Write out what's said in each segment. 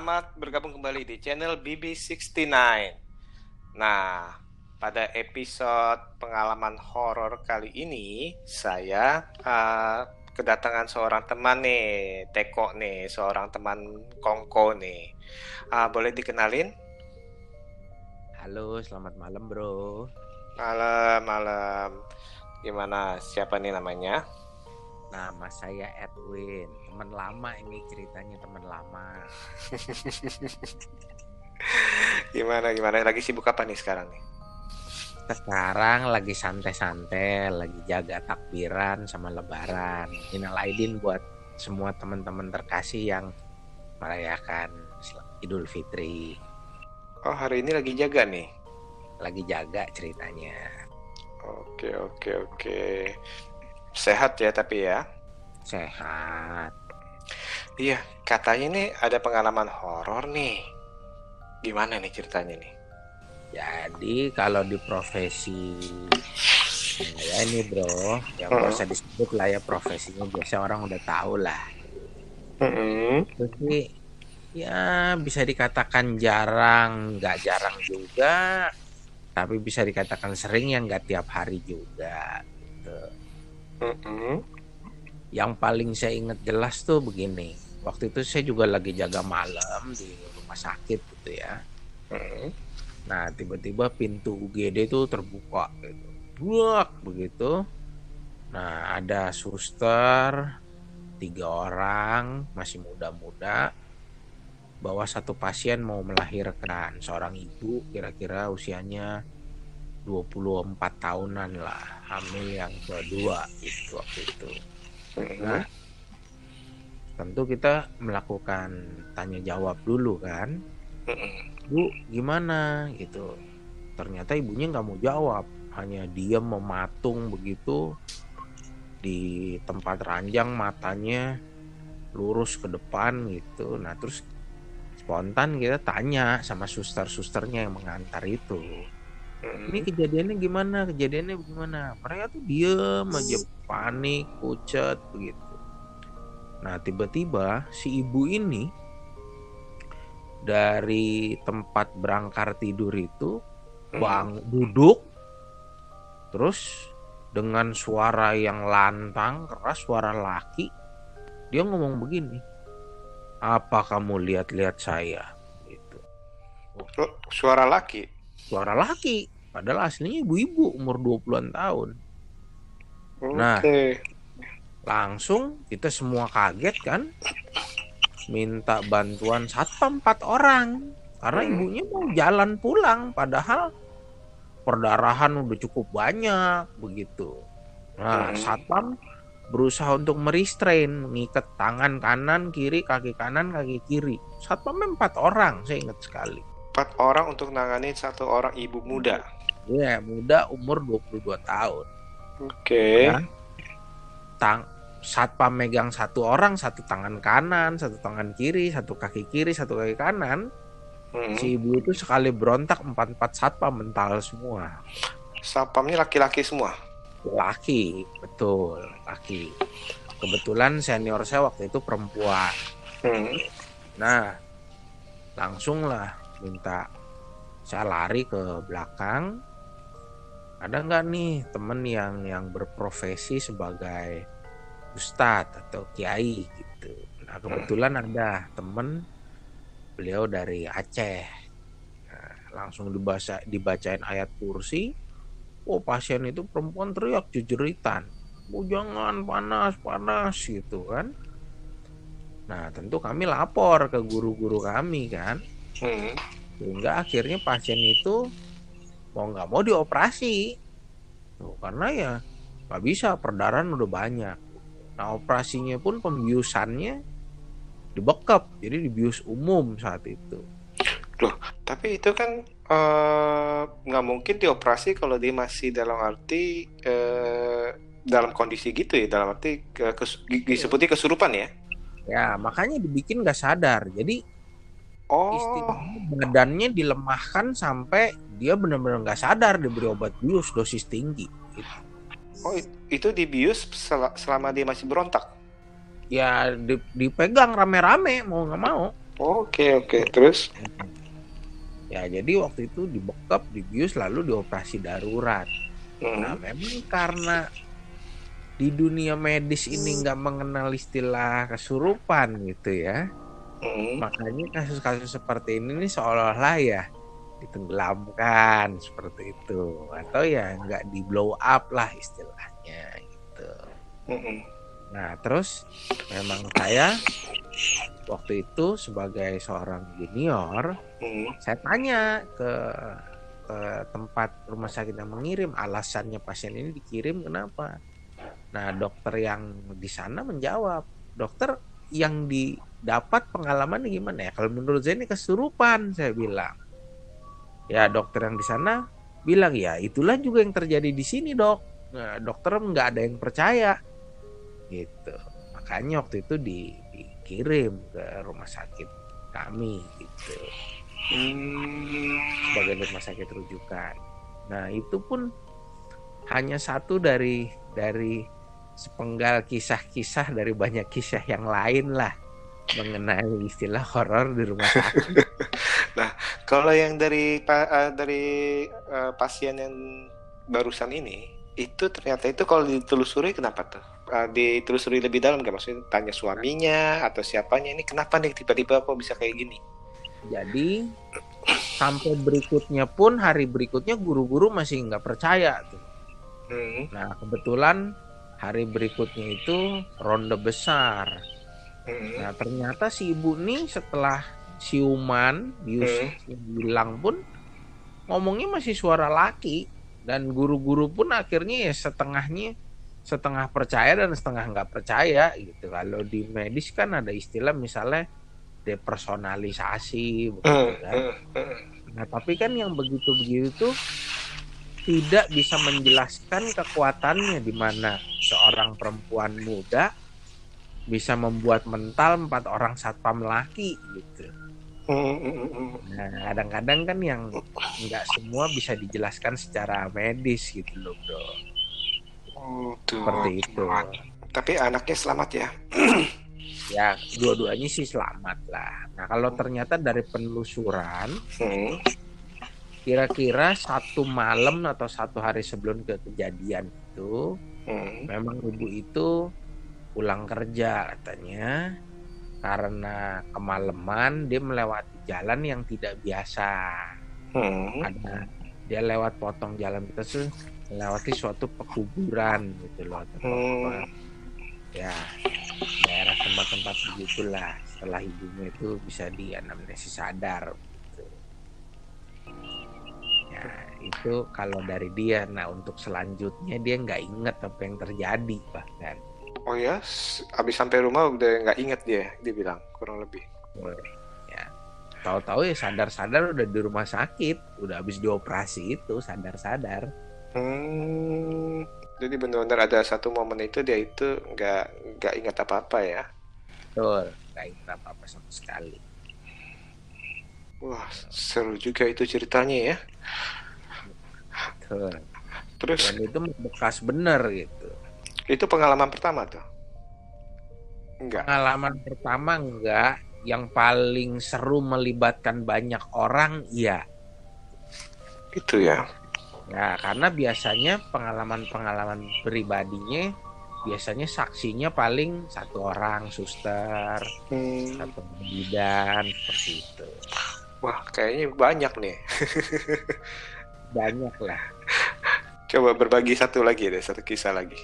selamat bergabung kembali di channel BB69. Nah, pada episode pengalaman horor kali ini, saya uh, kedatangan seorang teman nih, Teko nih, seorang teman Kongko nih. Uh, boleh dikenalin? Halo, selamat malam bro. Malam, malam. Gimana? Siapa nih namanya? Nama saya Edwin, teman lama ini ceritanya teman lama. gimana gimana? Lagi sibuk apa nih sekarang nih? Sekarang lagi santai-santai, lagi jaga takbiran sama lebaran. Minal Aidin buat semua teman-teman terkasih yang merayakan Idul Fitri. Oh, hari ini lagi jaga nih. Lagi jaga ceritanya. Oke, oke, oke. Sehat ya tapi ya? Sehat. Iya, katanya nih ada pengalaman horor nih. Gimana nih ceritanya nih? Jadi kalau di profesi saya ini bro, yang hmm. usah disebut lah ya profesinya biasa orang udah tahu lah. Hmm. Jadi ya bisa dikatakan jarang, nggak jarang juga, tapi bisa dikatakan sering yang nggak tiap hari juga. Mm-hmm. Yang paling saya ingat jelas tuh begini. Waktu itu saya juga lagi jaga malam di rumah sakit gitu ya. Mm-hmm. Nah tiba-tiba pintu UGD itu terbuka gitu. Buak begitu. Nah ada suster tiga orang masih muda-muda bawa satu pasien mau melahirkan seorang ibu kira-kira usianya 24 tahunan lah hamil yang kedua itu waktu itu. Nah tentu kita melakukan tanya jawab dulu kan. Bu gimana? Gitu. Ternyata ibunya nggak mau jawab. Hanya diam mematung begitu. Di tempat ranjang matanya lurus ke depan gitu. Nah terus spontan kita tanya sama suster-susternya yang mengantar itu ini kejadiannya gimana? Kejadiannya gimana mereka tuh diem aja panik pucat begitu. Nah tiba-tiba si ibu ini dari tempat berangkar tidur itu bang duduk terus dengan suara yang lantang keras suara laki dia ngomong begini apa kamu lihat-lihat saya? Gitu. Oh, suara laki suara laki padahal aslinya ibu-ibu umur 20-an tahun okay. nah langsung kita semua kaget kan minta bantuan satpam empat orang karena hmm. ibunya mau jalan pulang padahal perdarahan udah cukup banyak begitu nah hmm. satpam berusaha untuk merestrain mengikat tangan kanan kiri kaki kanan kaki kiri satpamnya empat orang saya ingat sekali empat orang untuk nangani satu orang ibu muda. Iya, muda umur 22 tahun. Oke. Okay. Ya. Tang satpam megang satu orang, satu tangan kanan, satu tangan kiri, satu kaki kiri, satu kaki kanan. Hmm. Si ibu itu sekali berontak empat empat satpam mental semua. Satpamnya laki-laki semua. Laki, betul, laki. Kebetulan senior saya waktu itu perempuan. Hmm. Nah, langsung lah minta saya lari ke belakang. Ada nggak nih temen yang yang berprofesi sebagai ustadz atau kiai gitu? Nah kebetulan ada temen beliau dari Aceh. Nah, langsung dibaca dibacain ayat kursi. Oh pasien itu perempuan teriak jejeritan oh jangan panas panas gitu kan. Nah tentu kami lapor ke guru-guru kami kan hmm. sehingga akhirnya pasien itu mau nggak mau dioperasi. Tuh, karena ya nggak bisa perdarahan udah banyak. Nah operasinya pun pembiusannya dibekap jadi dibius umum saat itu. Loh tapi itu kan eh, nggak uh, mungkin dioperasi kalau dia masih dalam arti uh, dalam kondisi gitu ya dalam arti uh, kes, disebutnya kesurupan ya? Ya makanya dibikin nggak sadar. Jadi Oh. Istilahnya badannya dilemahkan sampai dia benar-benar nggak sadar diberi obat bius dosis tinggi. Gitu. Oh itu dibius selama dia masih berontak? Ya dipegang rame-rame mau nggak mau. Oke oke terus? Ya jadi waktu itu dibekap, dibius lalu dioperasi darurat. Nah Hmm. memang karena di dunia medis ini nggak mengenal istilah kesurupan gitu ya. Hmm. Makanya kasus-kasus seperti ini nih seolah-olah ya ditenggelamkan seperti itu atau ya nggak di blow up lah istilahnya gitu. Hmm. Nah terus memang saya waktu itu sebagai seorang junior Hmm. saya tanya ke ke tempat rumah sakit yang mengirim alasannya pasien ini dikirim kenapa. Nah dokter yang di sana menjawab dokter yang didapat pengalaman gimana ya? Kalau menurut saya ini kesurupan saya bilang. Ya dokter yang di sana bilang ya itulah juga yang terjadi di sini dok. Nah, dokter nggak ada yang percaya gitu. Makanya waktu itu di, dikirim ke rumah sakit kami gitu Hmm. sebagai rumah sakit rujukan. Nah itu pun hanya satu dari dari sepenggal kisah-kisah dari banyak kisah yang lain lah mengenai istilah horor di rumah sakit. Kalau yang dari eh, dari eh, pasien yang barusan ini, itu ternyata itu kalau ditelusuri kenapa tuh? Eh, ditelusuri lebih dalam nggak maksudnya tanya suaminya atau siapanya ini kenapa nih tiba-tiba kok bisa kayak gini? Jadi sampai berikutnya pun hari berikutnya guru-guru masih nggak percaya tuh. Hmm. Nah kebetulan hari berikutnya itu ronde besar. Hmm. Nah ternyata si ibu nih setelah siuman bius bilang pun ngomongnya masih suara laki dan guru-guru pun akhirnya ya setengahnya setengah percaya dan setengah nggak percaya gitu. Kalau di medis kan ada istilah misalnya depersonalisasi begitu Hmm. kan. Hmm. Hmm. Nah, tapi kan yang begitu-begitu tuh tidak bisa menjelaskan kekuatannya di mana seorang perempuan muda bisa membuat mental empat orang satpam laki gitu. Nah, kadang-kadang kan yang nggak semua bisa dijelaskan secara medis gitu loh, bro. Tuh. Seperti itu. Tapi anaknya selamat ya? Ya, dua-duanya sih selamat lah. Nah, kalau ternyata dari penelusuran Hmm. kira-kira satu malam atau satu hari sebelum ke kejadian itu Hmm. memang ibu itu pulang kerja katanya karena kemalaman dia melewati jalan yang tidak biasa Hmm. ada dia lewat potong jalan itu tuh melewati suatu pekuburan gitu loh atau Hmm. ya daerah tempat-tempat begitulah setelah ibunya itu bisa dianamnesis sadar gitu. ya itu kalau dari dia nah untuk selanjutnya dia nggak inget apa yang terjadi bahkan Oh ya, abis sampai rumah udah nggak inget dia, dia bilang kurang lebih. ya tahu-tahu ya sadar-sadar udah di rumah sakit udah habis dioperasi itu sadar-sadar Hmm. Jadi benar-benar ada satu momen itu dia itu nggak nggak ingat apa-apa ya. betul nggak inget apa-apa sama sekali Wah, seru juga itu ceritanya ya. betul Terus dan itu bekas bener gitu itu pengalaman pertama tuh? Enggak. pengalaman pertama enggak yang paling seru melibatkan banyak orang iya Itu ya. ya karena biasanya pengalaman-pengalaman pribadinya biasanya saksinya paling satu orang suster Hmm. satu bidan seperti itu Wah, kayaknya banyak nih. banyak lah Coba berbagi satu lagi deh, satu kisah lagi.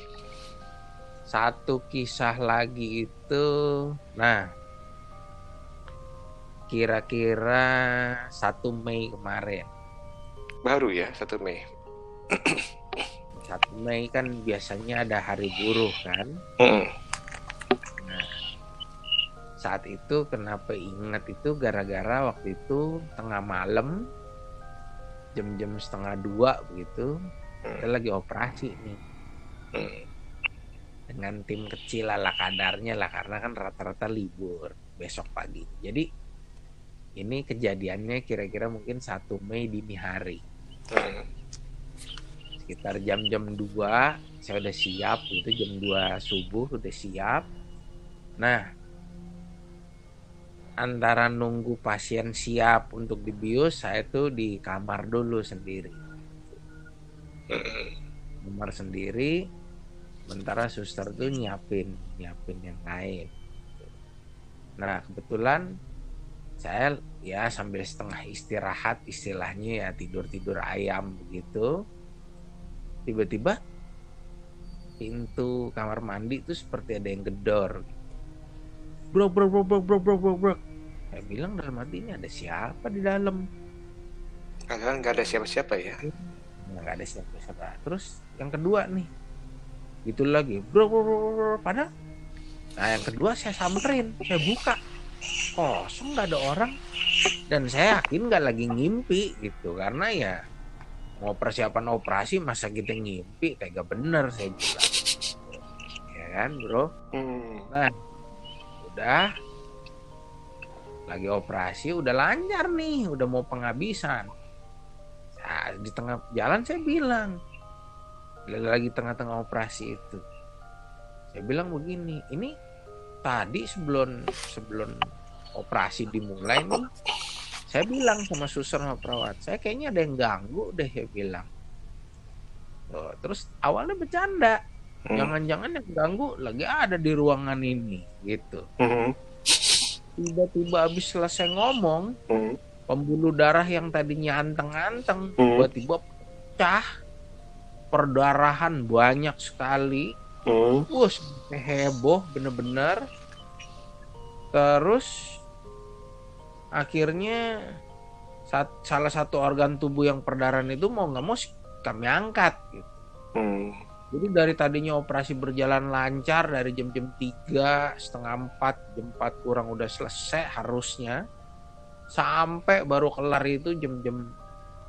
Satu kisah lagi itu nah kira-kira satu Mei kemarin Baru ya, 1 Mei. satu Mei kan biasanya ada hari buruh kan Hmm. saat itu kenapa ingat itu gara-gara waktu itu tengah malam jam-jam setengah dua begitu kita lagi operasi nih Hmm. Dengan tim kecil ala kadarnya lah karena kan rata-rata libur besok pagi. Jadi ini kejadiannya kira-kira mungkin 1 Mei dini hari. Sekitar jam-jam 2 saya udah siap itu jam 2 subuh udah siap. Nah antara nunggu pasien siap untuk dibius saya tuh di kamar dulu sendiri. Kamar sendiri sementara suster tuh nyiapin nyiapin yang lain. Nah kebetulan saya ya sambil setengah istirahat istilahnya ya tidur tidur ayam begitu. Tiba-tiba pintu kamar mandi itu seperti ada yang gedor. Bro bro bro bro bro bro bro bro saya bilang dalam hati ini ada siapa di dalam? Padahal nggak ada siapa-siapa ya. nggak ada siapa-siapa. Terus yang kedua nih itu lagi. Bro bro bro bro, bro. padahal nah yang kedua saya samperin saya buka. Kosong nggak ada orang. Dan saya yakin nggak lagi ngimpi gitu. Karena ya mau persiapan operasi masa kita ngimpi? Tega bener saya bilang. Ya kan bro? Hmm. udah. Lagi operasi udah lancar nih. Udah mau penghabisan. Nah, di tengah jalan saya bilang lagi tengah-tengah operasi itu saya bilang begini ini tadi sebelum sebelum operasi dimulai nih saya bilang sama suster sama perawat saya kayaknya ada yang ganggu deh saya bilang Tuh, terus awalnya bercanda Hmm. jangan-jangan yang ganggu lagi ada di ruangan ini gitu Hmm. tiba-tiba habis selesai ngomong Hmm. pembuluh darah yang tadinya anteng-anteng Hmm. tiba-tiba pecah perdarahan banyak sekali Hmm. Wah, heboh bener-bener terus akhirnya sat- salah satu organ tubuh yang perdarahan itu mau nggak mau kami angkat gitu. Hmm. Jadi dari tadinya operasi berjalan lancar dari jam-jam 3, setengah 4, jam 4 kurang udah selesai harusnya. Sampai baru kelar itu jam-jam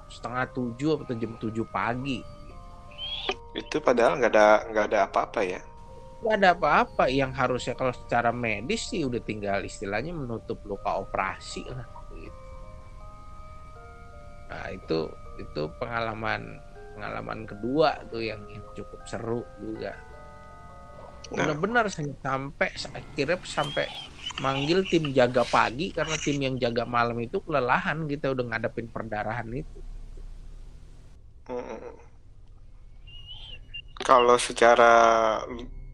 setengah 7 atau jam 7 pagi. Itu padahal nggak ada nggak ada apa-apa ya. Gak ada apa-apa yang harusnya kalau secara medis sih udah tinggal istilahnya menutup luka operasi lah. gitu. Nah itu itu pengalaman pengalaman kedua tuh yang, yang cukup seru juga. Nah. Benar-benar saya sampai akhirnya sampai manggil tim jaga pagi karena tim yang jaga malam itu kelelahan kita udah ngadepin perdarahan itu. Kalau secara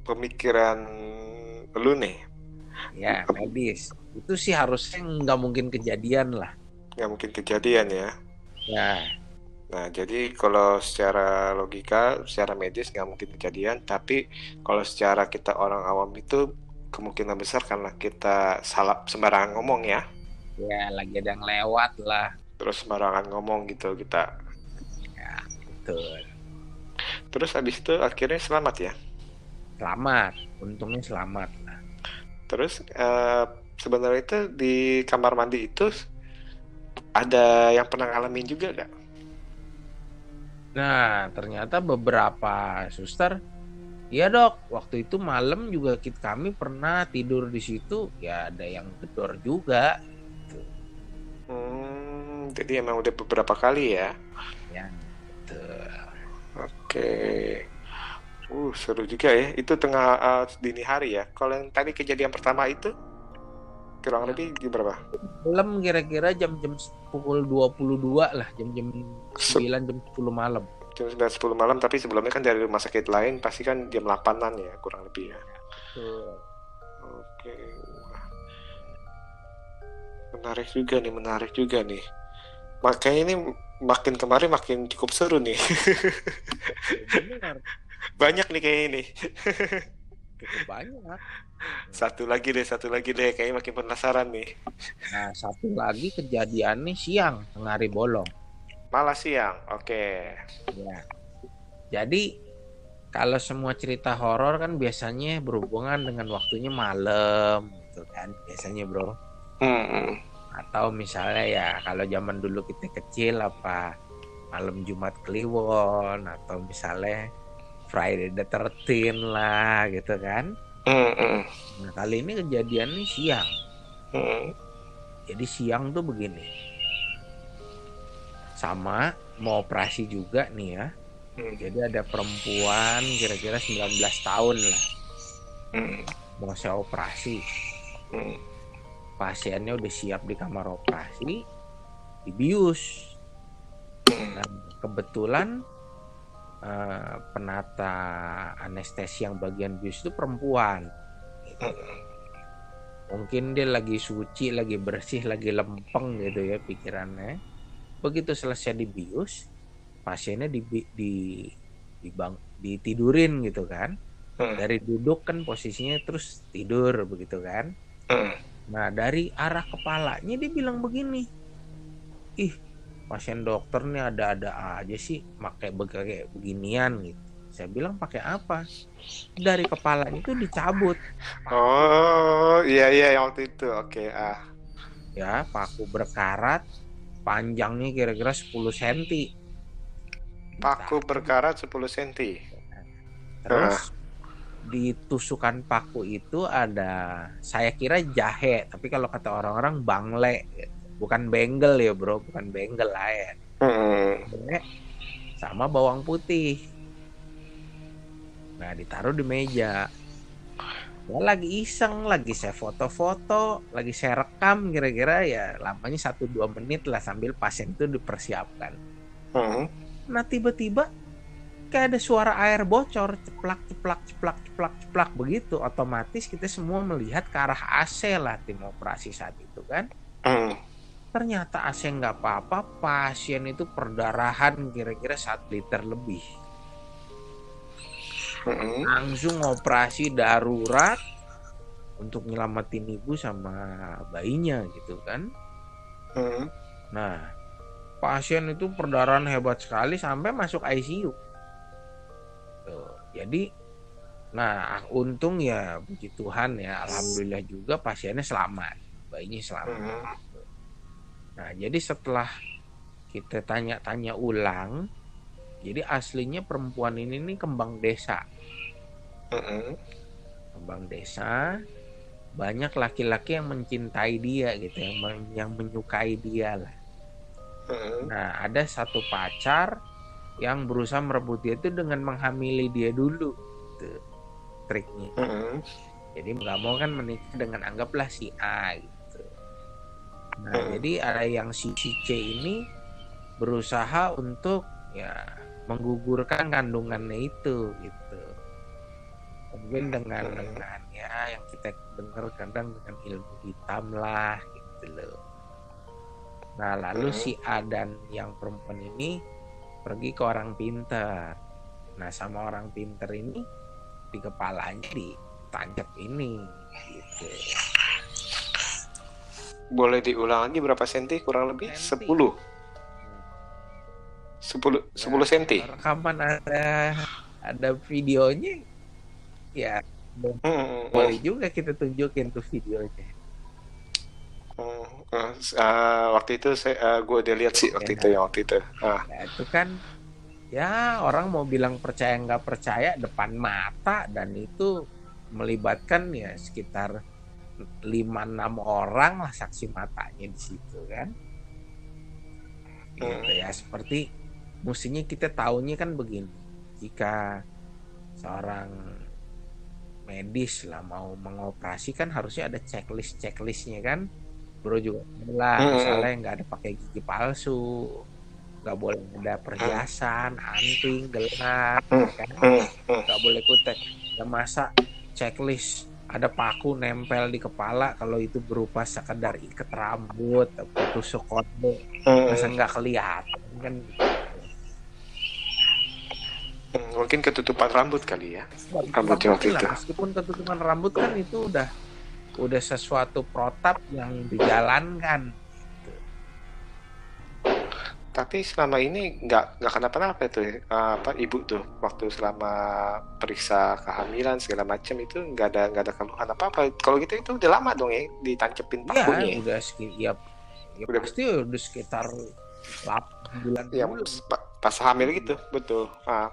pemikiran lu nih, Ya medis itu sih harusnya nggak mungkin kejadian lah. nggak mungkin kejadian ya. Ya Nah, jadi kalau secara logika, secara medis nggak mungkin kejadian, tapi kalau secara kita orang awam itu kemungkinan besar karena kita salah sembarangan ngomong ya, ya lagi ada yang lewat lah. terus sembarangan ngomong gitu kita. Betul. Terus habis itu akhirnya selamat ya. Selamat, untungnya selamat. Nah, Terus eh, sebenarnya itu di kamar mandi itu ada yang pernah ngalamin juga gak? Nah, ternyata beberapa suster, ya dok, waktu itu malam juga kita kami pernah tidur di situ, ya ada yang gedor juga. Hmm, jadi emang udah beberapa kali ya. Ya, betul. Oke. Uh, seru juga ya. Itu tengah uh, dini hari ya. Kalau yang tadi kejadian pertama itu kurang Ya. lebih di berapa? Malam kira-kira jam-jam pukul 22 lah, jam-jam Se- 9 jam 10 malam. Jam 9 10 malam tapi sebelumnya kan dari rumah sakit lain pasti kan jam 8-an ya kurang lebih ya. Betul. Oke. Wah. Menarik juga nih, menarik juga nih. Makanya ini makin kemarin makin cukup seru nih. Banyak nih kayak ini. cukup banyak. Satu lagi deh, satu lagi deh. Kayaknya makin penasaran nih. Nah, satu lagi kejadiannya siang, tengah hari bolong. Malah siang. Oke. Ya. Jadi kalau semua cerita horor kan biasanya berhubungan dengan waktunya malam gitu kan biasanya bro Hmm. Atau misalnya ya kalau zaman dulu kita kecil apa malam Jumat Kliwon atau misalnya Friday the 13 lah gitu kan. Nah kali ini kejadiannya siang. Jadi siang tuh begini. Sama mau operasi juga nih ya. Hmm. jadi ada perempuan kira-kira 19 tahun lah. Hmm. mau saya operasi. Hmm. Pasiennya udah siap di kamar operasi dibius nah, kebetulan uh, penata anestesi yang bagian bius itu perempuan. Mungkin dia lagi suci lagi bersih lagi lempeng gitu ya pikirannya. Begitu selesai dibius pasiennya di di di bang ditidurin gitu kan. Hmm. dari duduk kan posisinya terus tidur begitu kan. Hmm. Nah dari arah kepalanya dia bilang begini ih pasien dokter nih ada-ada aja sih pakai kayak beginian gitu. Saya bilang pakai apa? Dari kepala itu dicabut. Oh iya iya yang waktu itu. Oke okay, ah. Ya paku berkarat panjangnya kira-kira 10 cm paku berkarat 10 cm terus uh di tusukan paku itu ada saya kira jahe tapi kalau kata orang-orang bangle bukan benggel ya bro bukan benggel lain hmm. sama bawang putih nah ditaruh di meja ya lagi iseng lagi saya foto-foto lagi saya rekam kira-kira ya lamanya satu dua menit lah sambil pasien itu dipersiapkan hmm. nah tiba-tiba kayak ada suara air bocor ceplak ceplak ceplak ceplak ceplak begitu otomatis kita semua melihat ke arah AC lah tim operasi saat itu kan mm. ternyata AC nggak apa-apa pasien itu perdarahan kira-kira satu liter lebih mm. langsung operasi darurat untuk nyelamatin ibu sama bayinya gitu kan mm. nah pasien itu perdarahan hebat sekali sampai masuk ICU jadi nah untung ya puji Tuhan ya alhamdulillah juga pasiennya selamat bayinya selamat hmm. nah jadi setelah kita tanya-tanya ulang jadi aslinya perempuan ini nih kembang desa hmm. kembang desa banyak laki-laki yang mencintai dia gitu yang yang menyukai dia lah hmm. nah ada satu pacar yang berusaha merebut dia itu dengan menghamili dia dulu itu triknya mm -hmm. jadi nggak mau kan menikah dengan anggaplah si A gitu nah mm -hmm. jadi ada yang si, si C ini berusaha untuk ya menggugurkan kandungannya itu gitu mungkin dengan mm -hmm. dengan ya yang kita dengar kadang dengan ilmu hitam lah gitu loh nah lalu mm -hmm. si A dan yang perempuan ini pergi ke orang pinter nah sama orang pinter ini di kepalanya ditancap ini gitu. Boleh diulang lagi berapa senti kurang lebih? Senti. 10 10 10 ya, senti? rekaman ada ada videonya ya hmm, hmm, hmm. boleh juga kita tunjukin tuh videonya uh, uh, waktu itu saya uh, gue udah lihat sih waktu ya, itu ya waktu itu. Uh. Ya, itu kan ya orang mau bilang percaya nggak percaya depan mata dan itu melibatkan ya sekitar 5-6 orang lah saksi matanya di situ kan. Gitu hmm. ya seperti mestinya kita tahunya kan begini. Jika seorang medis lah mau mengoperasi kan harusnya ada checklist checklistnya kan bro juga lah hmm. misalnya nggak ada pakai gigi palsu nggak boleh ada perhiasan anting gelang hmm. kan? Nggak boleh kutek ya masa checklist ada paku nempel di kepala kalau itu berupa sekedar ikat rambut atau tusuk kode masa nggak kelihatan kan? Mungkin ketutupan rambut kali ya rambutnya waktu itu. meskipun ketutupan rambut kan itu udah udah sesuatu protap yang dijalankan. Tapi selama ini nggak nggak kenapa-napa tuh eh, apa ibu tuh waktu selama periksa kehamilan segala macam itu nggak ada nggak ada keluhan apa apa kalau gitu itu udah lama dong ya ditancepin iya, pakunya ya, udah sekitar ya, ya udah. pasti udah sekitar 8 bulan ya, pas hamil gitu betul. Ah,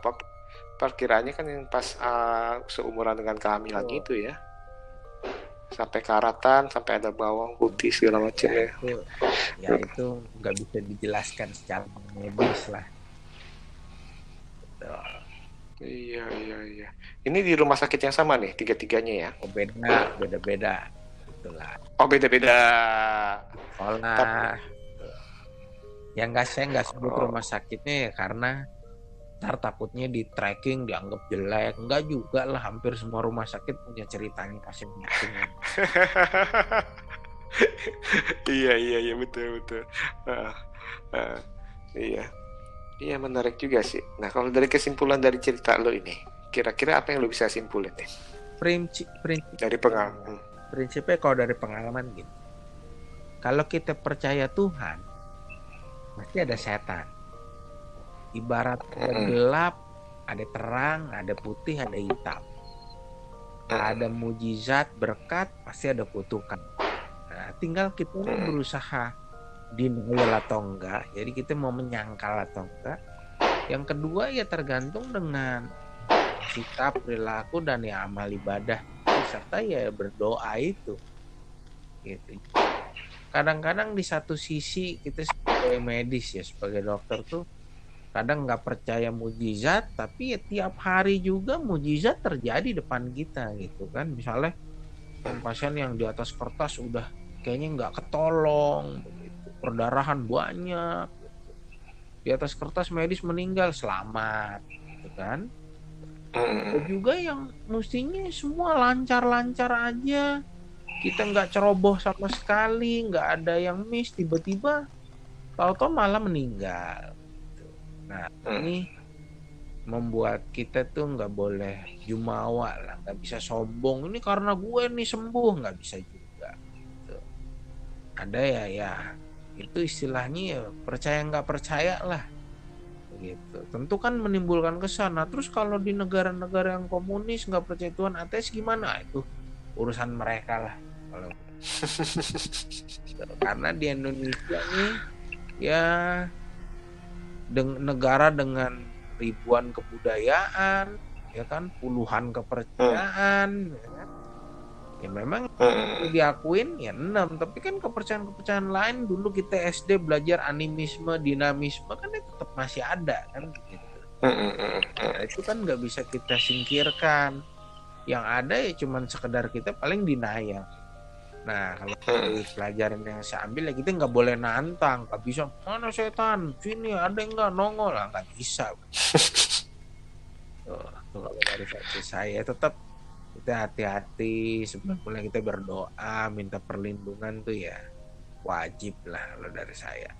perkiraannya kan yang pas uh, seumuran dengan kehamilan oh. itu ya sampai karatan sampai ada bawang putih segala macam ya, ya. ya itu nggak bisa dijelaskan secara medis lah. Iya iya iya. Ini di rumah sakit yang sama nih tiga tiganya ya? Oh, beda beda beda gitulah oh beda-beda. Sekolah. Yang nggak saya nggak sebut Oh. rumah sakitnya ya karena ntar takutnya di tracking dianggap jelek. Enggak juga lah hampir semua rumah sakit punya ceritanya masing-masing. Iya iya iya betul betul. Ah, ah, iya. Iya menarik juga sih. Nah kalau dari kesimpulan dari cerita lo ini kira-kira apa yang lo bisa simpulin nih? Prinsip prinsip dari pengalaman. prinsipnya kalau dari pengalaman gitu kalau kita percaya Tuhan pasti ada setan ibarat ada gelap ada terang ada putih ada hitam. Ada mujizat berkat pasti ada kutukan. Nah, tinggal kita berusaha denial atau enggak. Jadi kita mau menyangkal atau enggak. Yang kedua ya tergantung dengan sikap perilaku dan ya amal ibadah. Serta ya berdoa itu. Gitu. Kadang-kadang di satu sisi kita sebagai medis ya sebagai dokter tuh kadang nggak percaya mujizat tapi ya tiap hari juga mujizat terjadi depan kita gitu kan. Misalnya pasien yang di atas kertas udah kayaknya nggak ketolong begitu. perdarahan banyak. Gitu. di atas kertas medis meninggal selamat gitu kan. Ada juga yang mestinya semua lancar-lancar aja. Kita nggak ceroboh sama sekali nggak ada yang miss tiba-tiba tahu-tahu malah meninggal Gitu. nah ini membuat kita tuh nggak boleh jumawa lah nggak bisa sombong. Ini karena gue nih sembuh nggak bisa juga Gitu. ada ya ya itu istilahnya ya percaya nggak percaya lah gitu. Tentu kan menimbulkan kesan. Nah terus kalau di negara-negara yang komunis nggak percaya Tuhan ateis gimana? Itu urusan mereka lah kalau karena di Indonesia nih ya deng- negara dengan ribuan kebudayaan ya kan? Puluhan kepercayaan ya, kan? ya memang diakuin ya enam tapi kan kepercayaan-kepercayaan lain dulu kita SD belajar animisme dinamisme kan itu tetap masih ada kan? Gitu. Nah, itu kan nggak bisa kita singkirkan. Yang ada ya cuman sekedar kita paling denial nah kalau dari pelajaran yang saya ambil ya kita nggak boleh nantang. Nggak bisa mana setan? Sini ada nggak? Nongol. Lah nggak bisa. Tuh, tuh kalau dari saya tetap kita hati-hati. Sebelum mulai kita berdoa minta perlindungan tuh ya wajib lah kalau dari saya.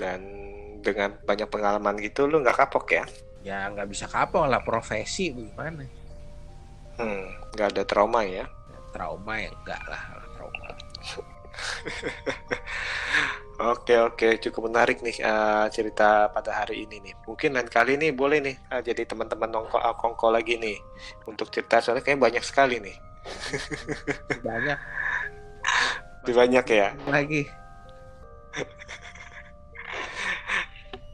Dan dengan banyak pengalaman gitu lu nggak kapok ya? Ya nggak bisa kapok lah profesi gimana? Hmm, nggak ada trauma ya trauma ya enggak lah trauma Oke oke cukup menarik nih eh, cerita pada hari ini nih. Mungkin lain kali nih boleh nih eh, jadi teman-teman nongko ah, kongko lagi nih untuk cerita soalnya kayak banyak sekali nih. banyak Lebih banyak ya. lagi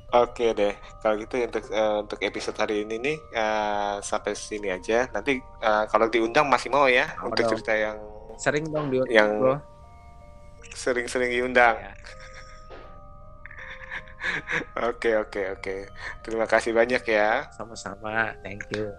Oke deh. Kalau gitu untuk eh, untuk episode hari ini nih eh, sampai sini aja. Nanti eh, kalau diundang masih mau ya Mau untuk dong. cerita yang sering dong di Yang- sering-sering diundang. Ya. Oke oke oke. Terima kasih banyak ya. sama-sama thank you